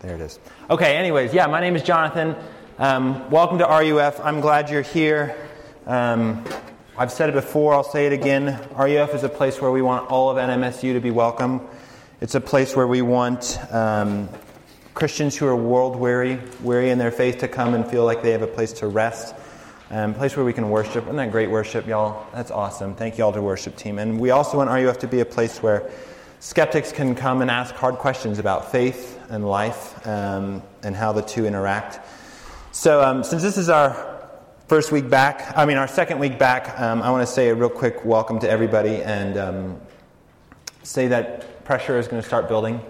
There it is. Okay, anyways, yeah, my name is Jonathan. Um, welcome to RUF. I'm glad you're here. Um, I've said it before, I'll say it again. RUF is a place where we want all of NMSU to be welcome. It's a place where we want um, Christians who are world weary, weary in their faith, to come and feel like they have a place to rest. Um, place where we can worship. Isn't that great worship, y'all? That's awesome. Thank you all to worship team. And we also want RUF to be a place where skeptics can come and ask hard questions about faith and life um, and how the two interact. So, um, since this is our first week back, I mean, our second week back, um, I want to say a real quick welcome to everybody and um, say that pressure is going to start building.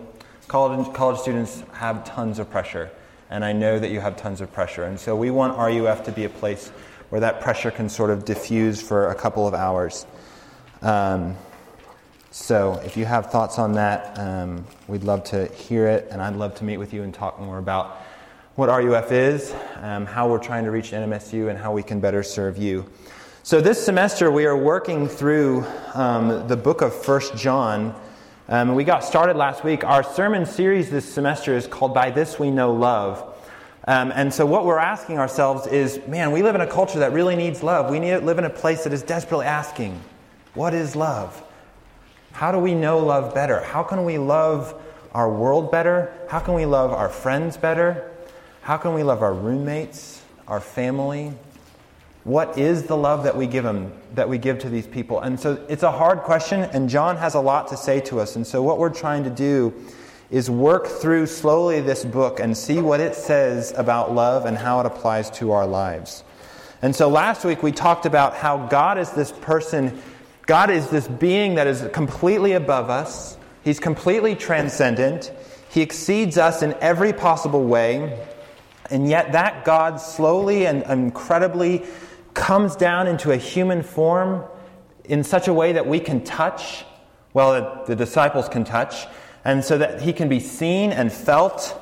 College, college students have tons of pressure, and I know that you have tons of pressure. And so, we want RUF to be a place where that pressure can sort of diffuse for a couple of hours. Um, so, if you have thoughts on that, um, we'd love to hear it, and I'd love to meet with you and talk more about what RUF is, um, how we're trying to reach NMSU, and how we can better serve you. So, this semester we are working through um, the book of First John. Um, we got started last week. Our sermon series this semester is called By This We Know Love. Um, and so, what we're asking ourselves is man, we live in a culture that really needs love. We need live in a place that is desperately asking, What is love? How do we know love better? How can we love our world better? How can we love our friends better? How can we love our roommates, our family? What is the love that we give them, that we give to these people? And so it's a hard question, and John has a lot to say to us. And so what we're trying to do is work through slowly this book and see what it says about love and how it applies to our lives. And so last week we talked about how God is this person, God is this being that is completely above us, He's completely transcendent, He exceeds us in every possible way, and yet that God slowly and incredibly comes down into a human form in such a way that we can touch, well, the disciples can touch and so that he can be seen and felt.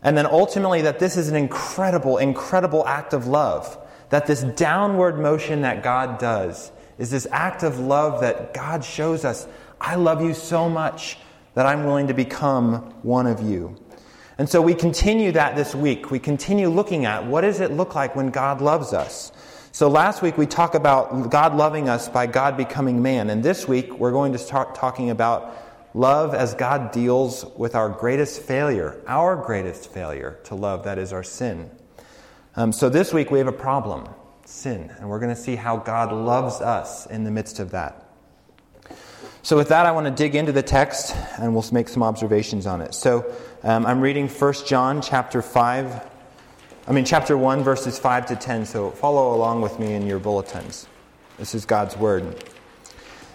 And then ultimately, that this is an incredible, incredible act of love. That this downward motion that God does is this act of love that God shows us I love you so much that I'm willing to become one of you. And so we continue that this week. We continue looking at what does it look like when God loves us? So last week we talked about God loving us by God becoming man. And this week we're going to start talking about Love as God deals with our greatest failure, our greatest failure to love, that is our sin. Um, so this week we have a problem sin, and we're going to see how God loves us in the midst of that. So, with that, I want to dig into the text and we'll make some observations on it. So, um, I'm reading 1 John chapter 5, I mean, chapter 1, verses 5 to 10. So, follow along with me in your bulletins. This is God's word.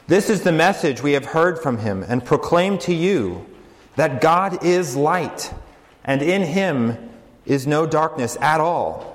This is the message we have heard from him and proclaim to you that God is light, and in him is no darkness at all.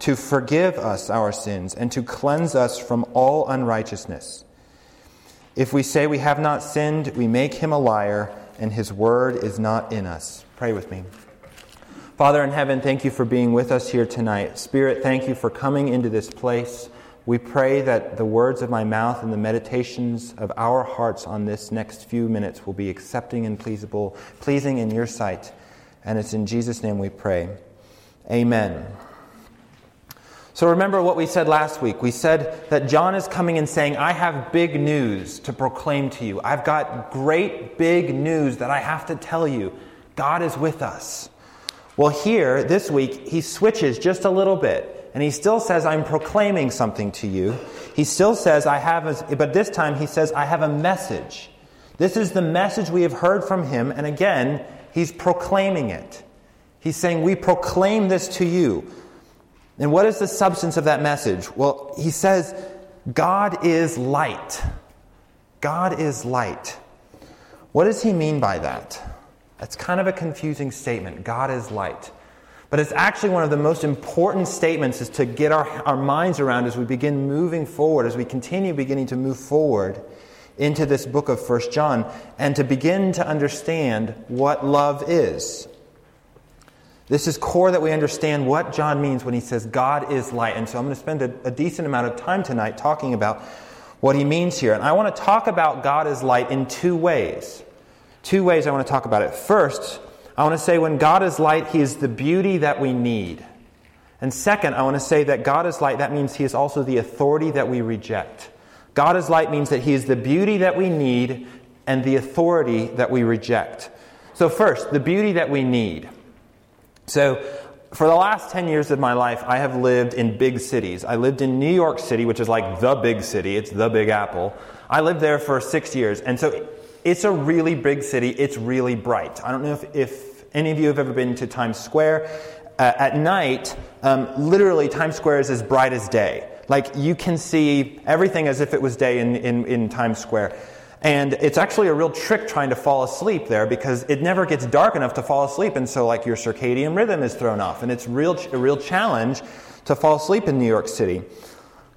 to forgive us our sins and to cleanse us from all unrighteousness. If we say we have not sinned, we make him a liar, and his word is not in us. Pray with me. Father in heaven, thank you for being with us here tonight. Spirit, thank you for coming into this place. We pray that the words of my mouth and the meditations of our hearts on this next few minutes will be accepting and pleasable, pleasing in your sight. And it's in Jesus' name we pray. Amen. So remember what we said last week. We said that John is coming and saying, I have big news to proclaim to you. I've got great big news that I have to tell you. God is with us. Well, here, this week, he switches just a little bit. And he still says, I'm proclaiming something to you. He still says, I have, a, but this time he says, I have a message. This is the message we have heard from him. And again, he's proclaiming it. He's saying, We proclaim this to you. And what is the substance of that message? Well, he says, God is light. God is light. What does he mean by that? That's kind of a confusing statement. God is light. But it's actually one of the most important statements is to get our, our minds around as we begin moving forward, as we continue beginning to move forward into this book of First John, and to begin to understand what love is. This is core that we understand what John means when he says God is light. And so I'm going to spend a, a decent amount of time tonight talking about what he means here. And I want to talk about God is light in two ways. Two ways I want to talk about it. First, I want to say when God is light, He is the beauty that we need. And second, I want to say that God is light, that means He is also the authority that we reject. God is light means that He is the beauty that we need and the authority that we reject. So, first, the beauty that we need. So, for the last 10 years of my life, I have lived in big cities. I lived in New York City, which is like the big city, it's the big apple. I lived there for six years. And so it's a really big city. It's really bright. I don't know if, if any of you have ever been to Times Square. Uh, at night, um, literally, Times Square is as bright as day. Like, you can see everything as if it was day in, in, in Times Square. And it's actually a real trick trying to fall asleep there because it never gets dark enough to fall asleep. And so, like, your circadian rhythm is thrown off. And it's real, a real challenge to fall asleep in New York City.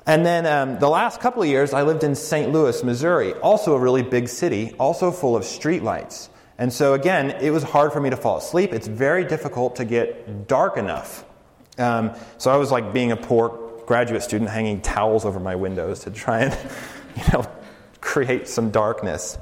And then um, the last couple of years, I lived in St. Louis, Missouri, also a really big city, also full of streetlights. And so, again, it was hard for me to fall asleep. It's very difficult to get dark enough. Um, so I was like being a poor graduate student, hanging towels over my windows to try and, you know, create some darkness.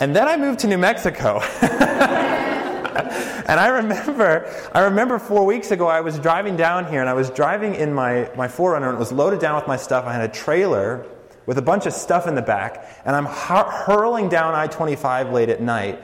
And then I moved to New Mexico. and I remember, I remember four weeks ago, I was driving down here, and I was driving in my, my 4Runner, and it was loaded down with my stuff. I had a trailer with a bunch of stuff in the back, and I'm hurling down I 25 late at night,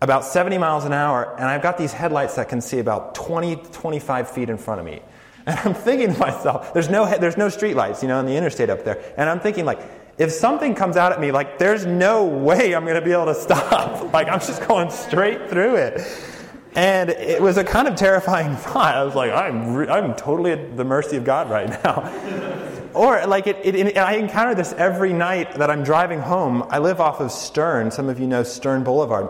about 70 miles an hour, and I've got these headlights that can see about 20, 25 feet in front of me. And I'm thinking to myself, there's no, there's no street lights, you know, on the interstate up there. And I'm thinking, like, if something comes out at me, like, there's no way I'm going to be able to stop. like, I'm just going straight through it. And it was a kind of terrifying thought. I was like, I'm, re- I'm totally at the mercy of God right now. or, like, it, it, it, I encounter this every night that I'm driving home. I live off of Stern. Some of you know Stern Boulevard.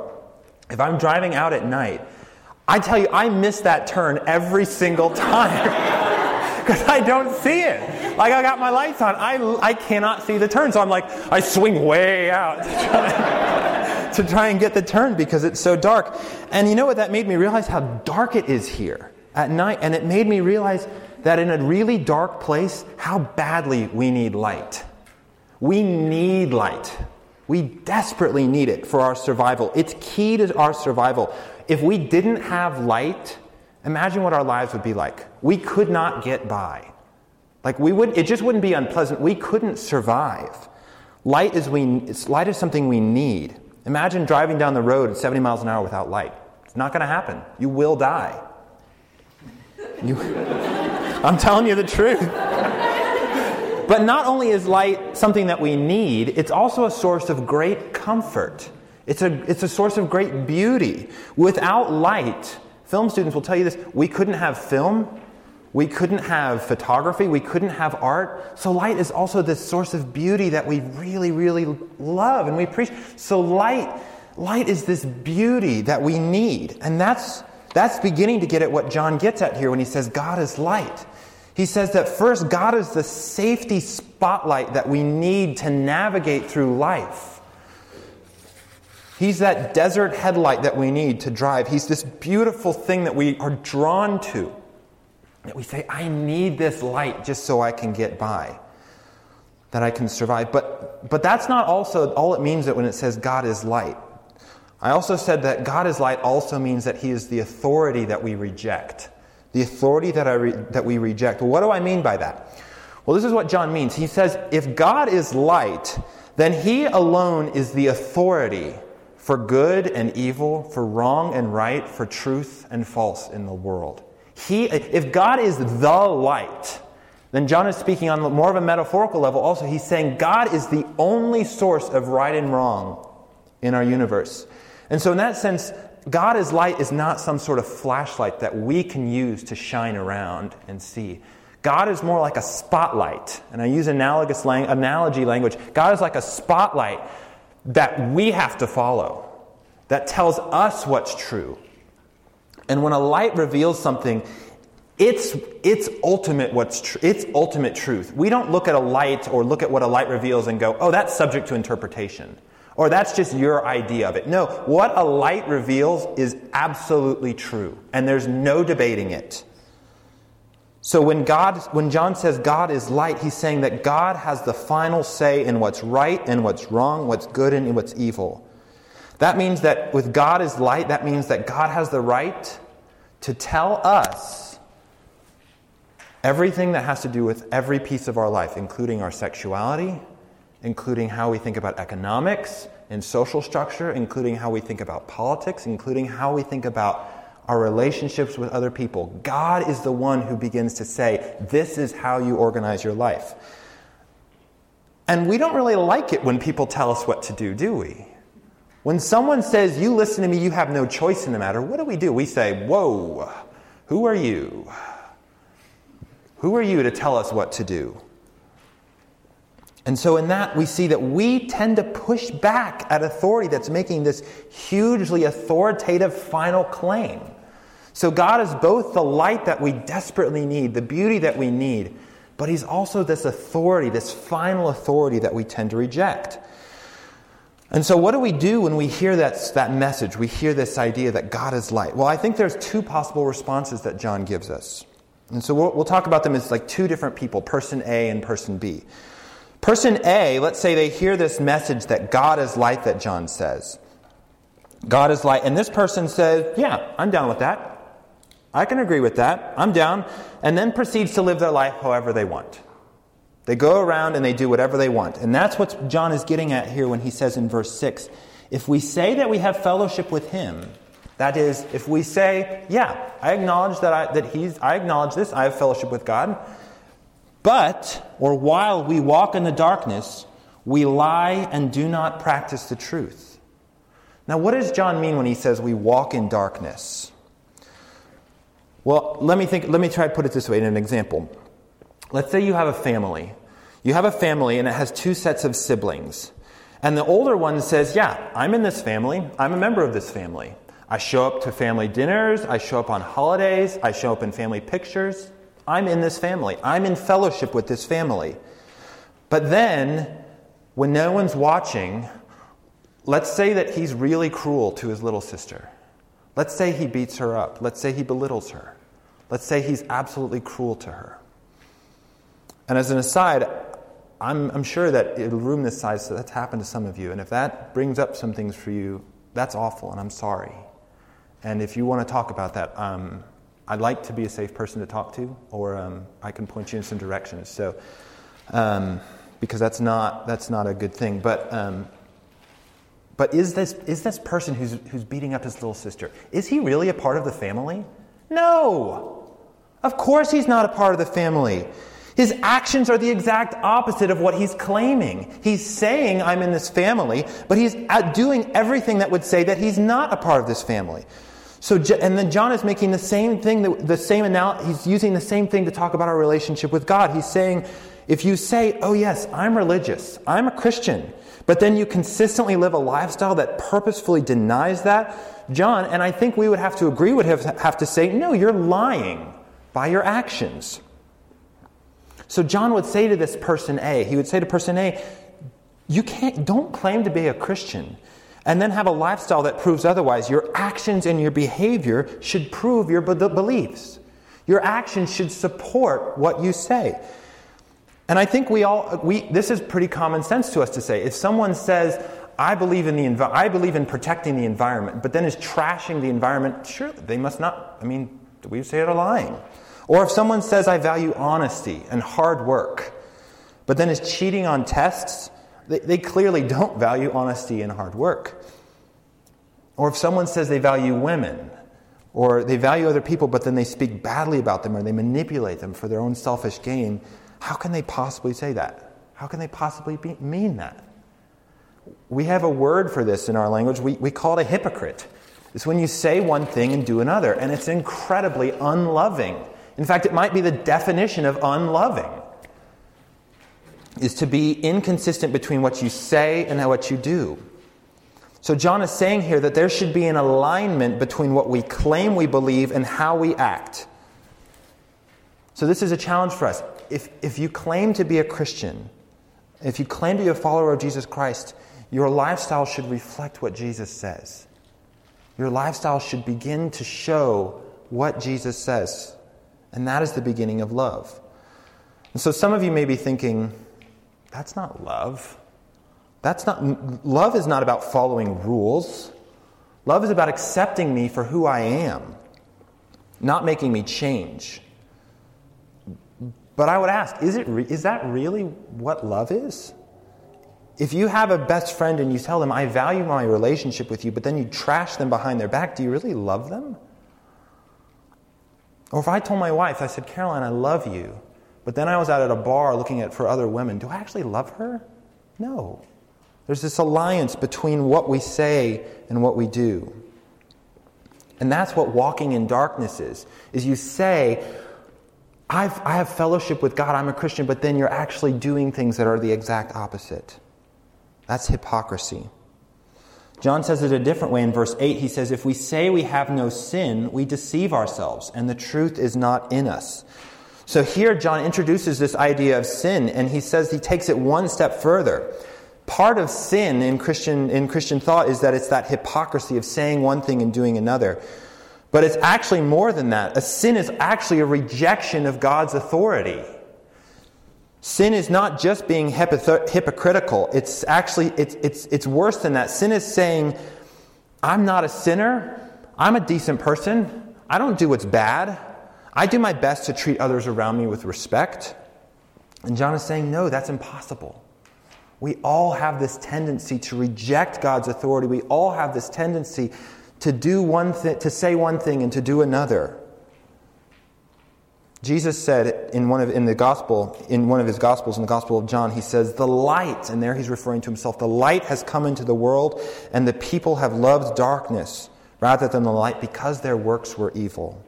If I'm driving out at night, I tell you, I miss that turn every single time because I don't see it. Like I got my lights on, I, I cannot see the turn. So I'm like, I swing way out to try, to try and get the turn because it's so dark. And you know what? That made me realize how dark it is here at night. And it made me realize that in a really dark place, how badly we need light. We need light. We desperately need it for our survival. It's key to our survival. If we didn't have light, imagine what our lives would be like. We could not get by. Like we would, it just wouldn't be unpleasant. We couldn't survive. Light is, we, light is something we need. Imagine driving down the road at 70 miles an hour without light. It's not going to happen. You will die. You, I'm telling you the truth. But not only is light something that we need, it's also a source of great comfort. It's a, it's a source of great beauty. Without light, film students will tell you this we couldn't have film, we couldn't have photography, we couldn't have art. So, light is also this source of beauty that we really, really love and we appreciate. So, light, light is this beauty that we need. And that's, that's beginning to get at what John gets at here when he says God is light. He says that first, God is the safety spotlight that we need to navigate through life. He's that desert headlight that we need to drive. He's this beautiful thing that we are drawn to. That we say, I need this light just so I can get by, that I can survive. But, but that's not also all it means that when it says God is light. I also said that God is light also means that He is the authority that we reject. The authority that, I re- that we reject. Well, what do I mean by that? Well, this is what John means. He says, if God is light, then He alone is the authority for good and evil, for wrong and right, for truth and false in the world. He, if God is the light, then John is speaking on more of a metaphorical level also. He's saying God is the only source of right and wrong in our universe. And so, in that sense, God as light is not some sort of flashlight that we can use to shine around and see. God is more like a spotlight. And I use analogous lang- analogy language. God is like a spotlight that we have to follow, that tells us what's true, And when a light reveals something, it's, it's ultimate what's tr- it's ultimate truth. We don't look at a light or look at what a light reveals and go, "Oh, that's subject to interpretation." Or that's just your idea of it. No, what a light reveals is absolutely true, and there's no debating it. So when God when John says God is light, he's saying that God has the final say in what's right and what's wrong, what's good and what's evil. That means that with God is light, that means that God has the right to tell us everything that has to do with every piece of our life, including our sexuality, including how we think about economics and social structure, including how we think about politics, including how we think about our relationships with other people. God is the one who begins to say, This is how you organize your life. And we don't really like it when people tell us what to do, do we? When someone says, You listen to me, you have no choice in the matter, what do we do? We say, Whoa, who are you? Who are you to tell us what to do? And so, in that, we see that we tend to push back at authority that's making this hugely authoritative final claim. So, God is both the light that we desperately need, the beauty that we need, but He's also this authority, this final authority that we tend to reject. And so, what do we do when we hear that, that message? We hear this idea that God is light. Well, I think there's two possible responses that John gives us. And so, we'll, we'll talk about them as like two different people person A and person B. Person A, let's say they hear this message that God is light that John says. God is light. And this person says, Yeah, I'm down with that. I can agree with that. I'm down. And then proceeds to live their life however they want. They go around and they do whatever they want. And that's what John is getting at here when he says in verse 6 if we say that we have fellowship with him, that is, if we say, Yeah, I acknowledge that, I, that he's, I acknowledge this, I have fellowship with God. But, or while we walk in the darkness, we lie and do not practice the truth. Now, what does John mean when he says we walk in darkness? Well, let me think, let me try to put it this way in an example. Let's say you have a family. You have a family and it has two sets of siblings. And the older one says, Yeah, I'm in this family. I'm a member of this family. I show up to family dinners. I show up on holidays. I show up in family pictures. I'm in this family. I'm in fellowship with this family. But then, when no one's watching, let's say that he's really cruel to his little sister. Let's say he beats her up. Let's say he belittles her. Let's say he's absolutely cruel to her. And as an aside, I'm, I'm sure that in a room this size, so that's happened to some of you. And if that brings up some things for you, that's awful, and I'm sorry. And if you want to talk about that, um, I'd like to be a safe person to talk to, or um, I can point you in some directions. So, um, because that's not that's not a good thing. But um, but is this is this person who's who's beating up his little sister? Is he really a part of the family? No, of course he's not a part of the family. His actions are the exact opposite of what he's claiming. He's saying, I'm in this family, but he's uh, doing everything that would say that he's not a part of this family. So, and then John is making the same thing, the same he's using the same thing to talk about our relationship with God. He's saying, if you say, oh yes, I'm religious, I'm a Christian, but then you consistently live a lifestyle that purposefully denies that, John, and I think we would have to agree, would have, have to say, no, you're lying by your actions. So John would say to this person A, he would say to person A, you can't, don't claim to be a Christian and then have a lifestyle that proves otherwise. Your actions and your behavior should prove your beliefs. Your actions should support what you say. And I think we all, we, this is pretty common sense to us to say. If someone says, I believe in the env- I believe in protecting the environment, but then is trashing the environment, sure, they must not, I mean, we say they're lying. Or if someone says, I value honesty and hard work, but then is cheating on tests, they, they clearly don't value honesty and hard work. Or if someone says they value women, or they value other people, but then they speak badly about them or they manipulate them for their own selfish gain, how can they possibly say that? How can they possibly be, mean that? We have a word for this in our language. We, we call it a hypocrite. It's when you say one thing and do another, and it's incredibly unloving. In fact, it might be the definition of unloving is to be inconsistent between what you say and what you do. So, John is saying here that there should be an alignment between what we claim we believe and how we act. So, this is a challenge for us. If, if you claim to be a Christian, if you claim to be a follower of Jesus Christ, your lifestyle should reflect what Jesus says. Your lifestyle should begin to show what Jesus says. And that is the beginning of love. And so some of you may be thinking, that's not love. That's not love is not about following rules. Love is about accepting me for who I am, not making me change. But I would ask, is, it re- is that really what love is? If you have a best friend and you tell them, I value my relationship with you, but then you trash them behind their back, do you really love them? Or if I told my wife, I said, Caroline, I love you, but then I was out at a bar looking at for other women, do I actually love her? No. There's this alliance between what we say and what we do. And that's what walking in darkness is. Is you say, I've, I have fellowship with God, I'm a Christian, but then you're actually doing things that are the exact opposite. That's hypocrisy. John says it a different way in verse 8. He says, If we say we have no sin, we deceive ourselves, and the truth is not in us. So here, John introduces this idea of sin, and he says he takes it one step further part of sin in Christian, in Christian thought is that it's that hypocrisy of saying one thing and doing another. But it's actually more than that. A sin is actually a rejection of God's authority. Sin is not just being hypocritical. It's actually, it's, it's, it's worse than that. Sin is saying, I'm not a sinner. I'm a decent person. I don't do what's bad. I do my best to treat others around me with respect. And John is saying, no, that's impossible. We all have this tendency to reject God's authority. We all have this tendency to do one thing, to say one thing and to do another. Jesus said in one of in the gospel, in one of his gospels, in the Gospel of John, he says, The light, and there he's referring to himself, the light has come into the world, and the people have loved darkness rather than the light because their works were evil.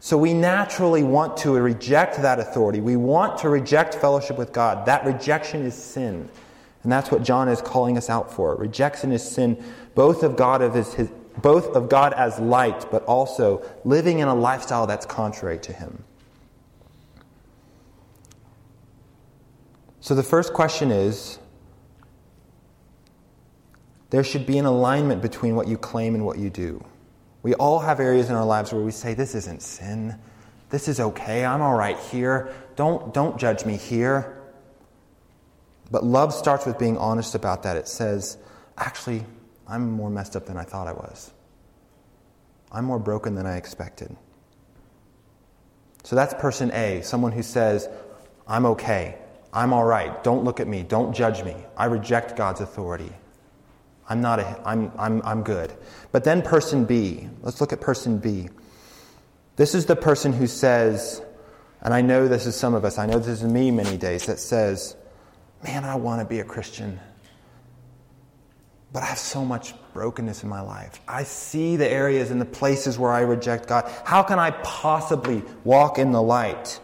So we naturally want to reject that authority. We want to reject fellowship with God. That rejection is sin. And that's what John is calling us out for. Rejection is sin, both of God of his, his, both of God as light, but also living in a lifestyle that's contrary to him. So the first question is there should be an alignment between what you claim and what you do. We all have areas in our lives where we say, This isn't sin. This is okay. I'm all right here. Don't, don't judge me here. But love starts with being honest about that. It says, actually, I'm more messed up than I thought I was. I'm more broken than I expected. So that's person A, someone who says, I'm okay. I'm all right. Don't look at me. Don't judge me. I reject God's authority. I'm not a, I'm, I'm, I'm good. But then person B, let's look at person B. This is the person who says, and I know this is some of us, I know this is me many days, that says, man, I want to be a Christian. But I have so much brokenness in my life. I see the areas and the places where I reject God. How can I possibly walk in the light?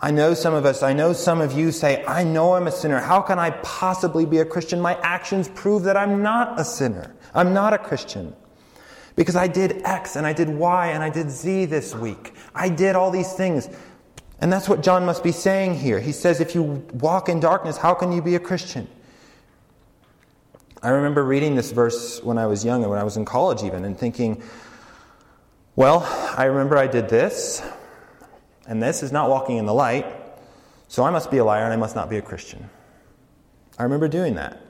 I know some of us, I know some of you say, I know I'm a sinner. How can I possibly be a Christian? My actions prove that I'm not a sinner. I'm not a Christian. Because I did X and I did Y and I did Z this week. I did all these things. And that's what John must be saying here. He says, if you walk in darkness, how can you be a Christian? I remember reading this verse when I was young and when I was in college, even, and thinking, well, I remember I did this, and this is not walking in the light, so I must be a liar and I must not be a Christian. I remember doing that.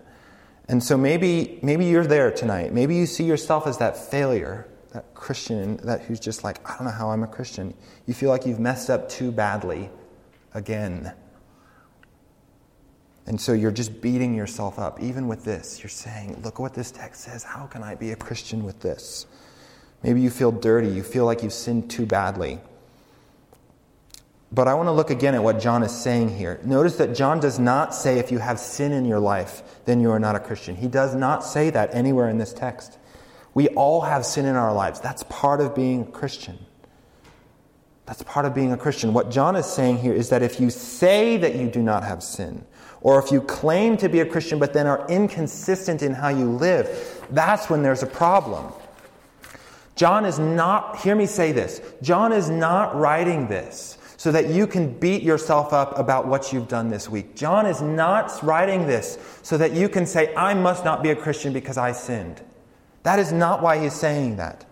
And so maybe, maybe you're there tonight. Maybe you see yourself as that failure that Christian that who's just like, I don't know how I'm a Christian. You feel like you've messed up too badly again. And so you're just beating yourself up. Even with this, you're saying, Look what this text says. How can I be a Christian with this? Maybe you feel dirty. You feel like you've sinned too badly. But I want to look again at what John is saying here. Notice that John does not say if you have sin in your life, then you are not a Christian. He does not say that anywhere in this text. We all have sin in our lives. That's part of being a Christian. That's part of being a Christian. What John is saying here is that if you say that you do not have sin, or if you claim to be a Christian but then are inconsistent in how you live, that's when there's a problem. John is not, hear me say this, John is not writing this so that you can beat yourself up about what you've done this week. John is not writing this so that you can say, I must not be a Christian because I sinned. That is not why he's saying that.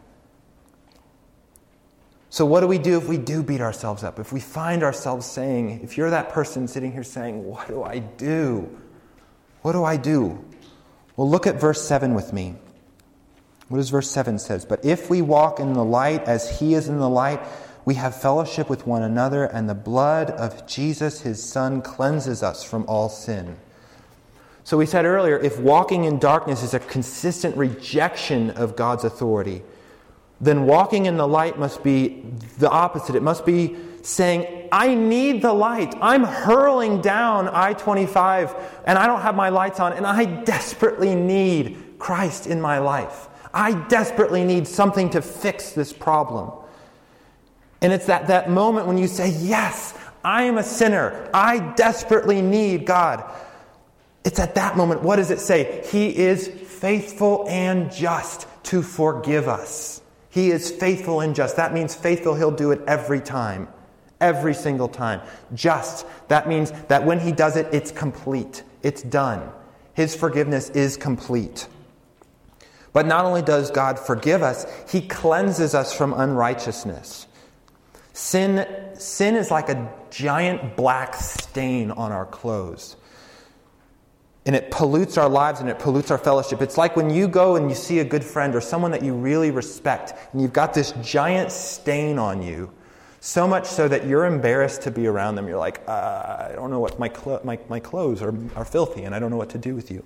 So, what do we do if we do beat ourselves up? If we find ourselves saying, if you're that person sitting here saying, What do I do? What do I do? Well, look at verse 7 with me. What does verse 7 says? But if we walk in the light as he is in the light, we have fellowship with one another, and the blood of Jesus, his son, cleanses us from all sin. So we said earlier if walking in darkness is a consistent rejection of God's authority, then walking in the light must be the opposite. It must be saying, I need the light. I'm hurling down I 25 and I don't have my lights on, and I desperately need Christ in my life. I desperately need something to fix this problem. And it's that, that moment when you say, Yes, I am a sinner. I desperately need God. It's at that moment, what does it say? He is faithful and just to forgive us. He is faithful and just. That means faithful, he'll do it every time. Every single time. Just. That means that when he does it, it's complete. It's done. His forgiveness is complete. But not only does God forgive us, He cleanses us from unrighteousness. Sin, sin is like a giant black stain on our clothes. And it pollutes our lives and it pollutes our fellowship. It's like when you go and you see a good friend or someone that you really respect, and you've got this giant stain on you, so much so that you're embarrassed to be around them. You're like, uh, I don't know what my, clo- my, my clothes are, are filthy, and I don't know what to do with you.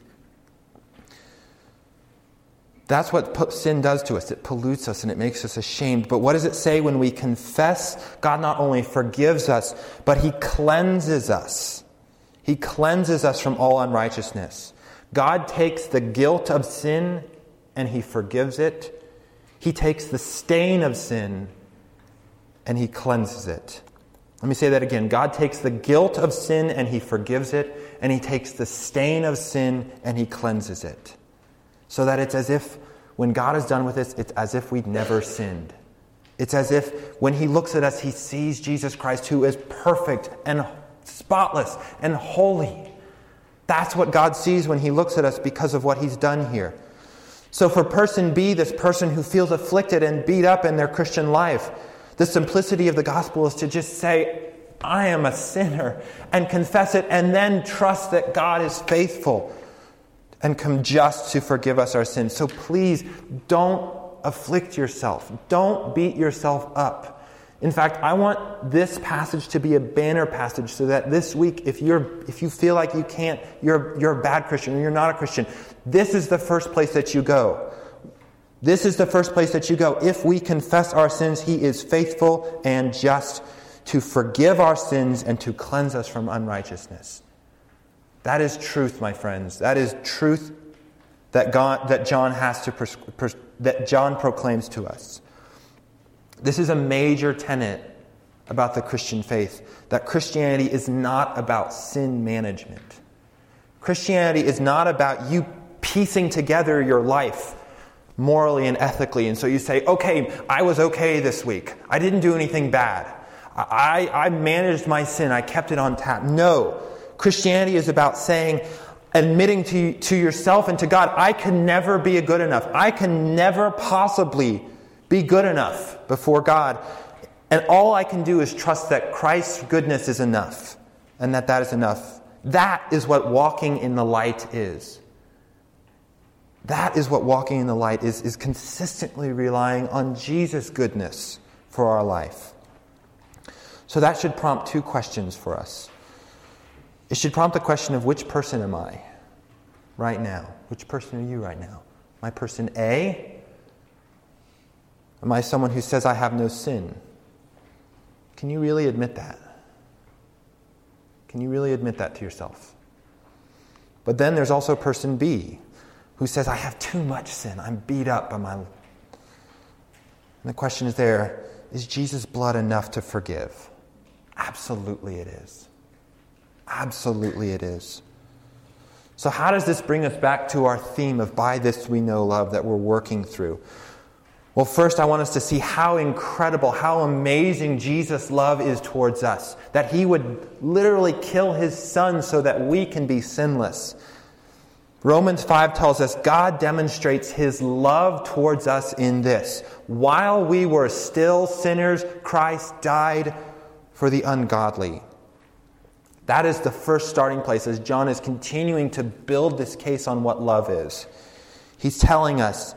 That's what sin does to us. It pollutes us and it makes us ashamed. But what does it say when we confess? God not only forgives us, but He cleanses us. He cleanses us from all unrighteousness. God takes the guilt of sin and He forgives it. He takes the stain of sin and He cleanses it. Let me say that again. God takes the guilt of sin and He forgives it, and He takes the stain of sin and He cleanses it so that it's as if when God is done with us, it's as if we'd never sinned. It's as if when He looks at us, He sees Jesus Christ, who is perfect and spotless and holy. That's what God sees when He looks at us because of what He's done here. So, for person B, this person who feels afflicted and beat up in their Christian life, the simplicity of the gospel is to just say, I am a sinner, and confess it, and then trust that God is faithful and come just to forgive us our sins. So please don't afflict yourself. Don't beat yourself up. In fact, I want this passage to be a banner passage so that this week, if, you're, if you feel like you can't, you're, you're a bad Christian or you're not a Christian, this is the first place that you go. This is the first place that you go. If we confess our sins, He is faithful and just to forgive our sins and to cleanse us from unrighteousness. That is truth, my friends. That is truth that, God, that John has to that John proclaims to us. This is a major tenet about the Christian faith that Christianity is not about sin management. Christianity is not about you piecing together your life morally and ethically. And so you say, okay, I was okay this week. I didn't do anything bad. I, I managed my sin. I kept it on tap. No. Christianity is about saying, admitting to, to yourself and to God, I can never be good enough. I can never possibly be good enough before God. And all I can do is trust that Christ's goodness is enough and that that is enough. That is what walking in the light is. That is what walking in the light is, is consistently relying on Jesus' goodness for our life. So that should prompt two questions for us. It should prompt the question of which person am I right now? Which person are you right now? My person A? Am I someone who says I have no sin? Can you really admit that? Can you really admit that to yourself? But then there's also person B who says, I have too much sin. I'm beat up by my. And the question is there is Jesus' blood enough to forgive? Absolutely it is. Absolutely, it is. So, how does this bring us back to our theme of by this we know love that we're working through? Well, first, I want us to see how incredible, how amazing Jesus' love is towards us. That he would literally kill his son so that we can be sinless. Romans 5 tells us God demonstrates his love towards us in this. While we were still sinners, Christ died for the ungodly. That is the first starting place as John is continuing to build this case on what love is. He's telling us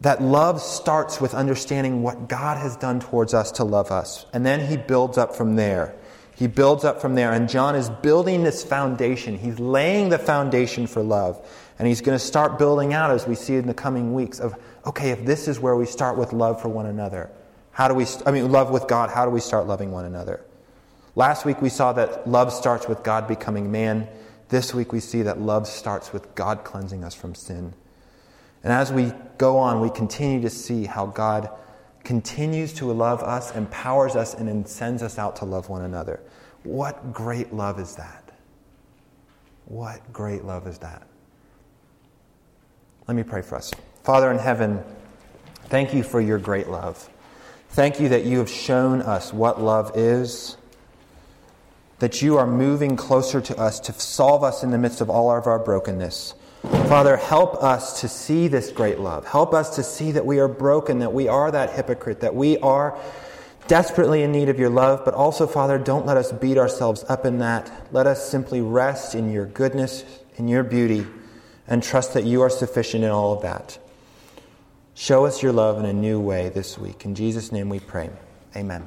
that love starts with understanding what God has done towards us to love us. And then he builds up from there. He builds up from there. And John is building this foundation. He's laying the foundation for love. And he's going to start building out as we see in the coming weeks of, okay, if this is where we start with love for one another, how do we, I mean, love with God, how do we start loving one another? Last week we saw that love starts with God becoming man. This week we see that love starts with God cleansing us from sin. And as we go on, we continue to see how God continues to love us, empowers us, and sends us out to love one another. What great love is that? What great love is that? Let me pray for us. Father in heaven, thank you for your great love. Thank you that you have shown us what love is, that you are moving closer to us to solve us in the midst of all of our brokenness. Father, help us to see this great love. Help us to see that we are broken, that we are that hypocrite, that we are desperately in need of your love. But also, Father, don't let us beat ourselves up in that. Let us simply rest in your goodness, in your beauty, and trust that you are sufficient in all of that. Show us your love in a new way this week. In Jesus' name we pray. Amen.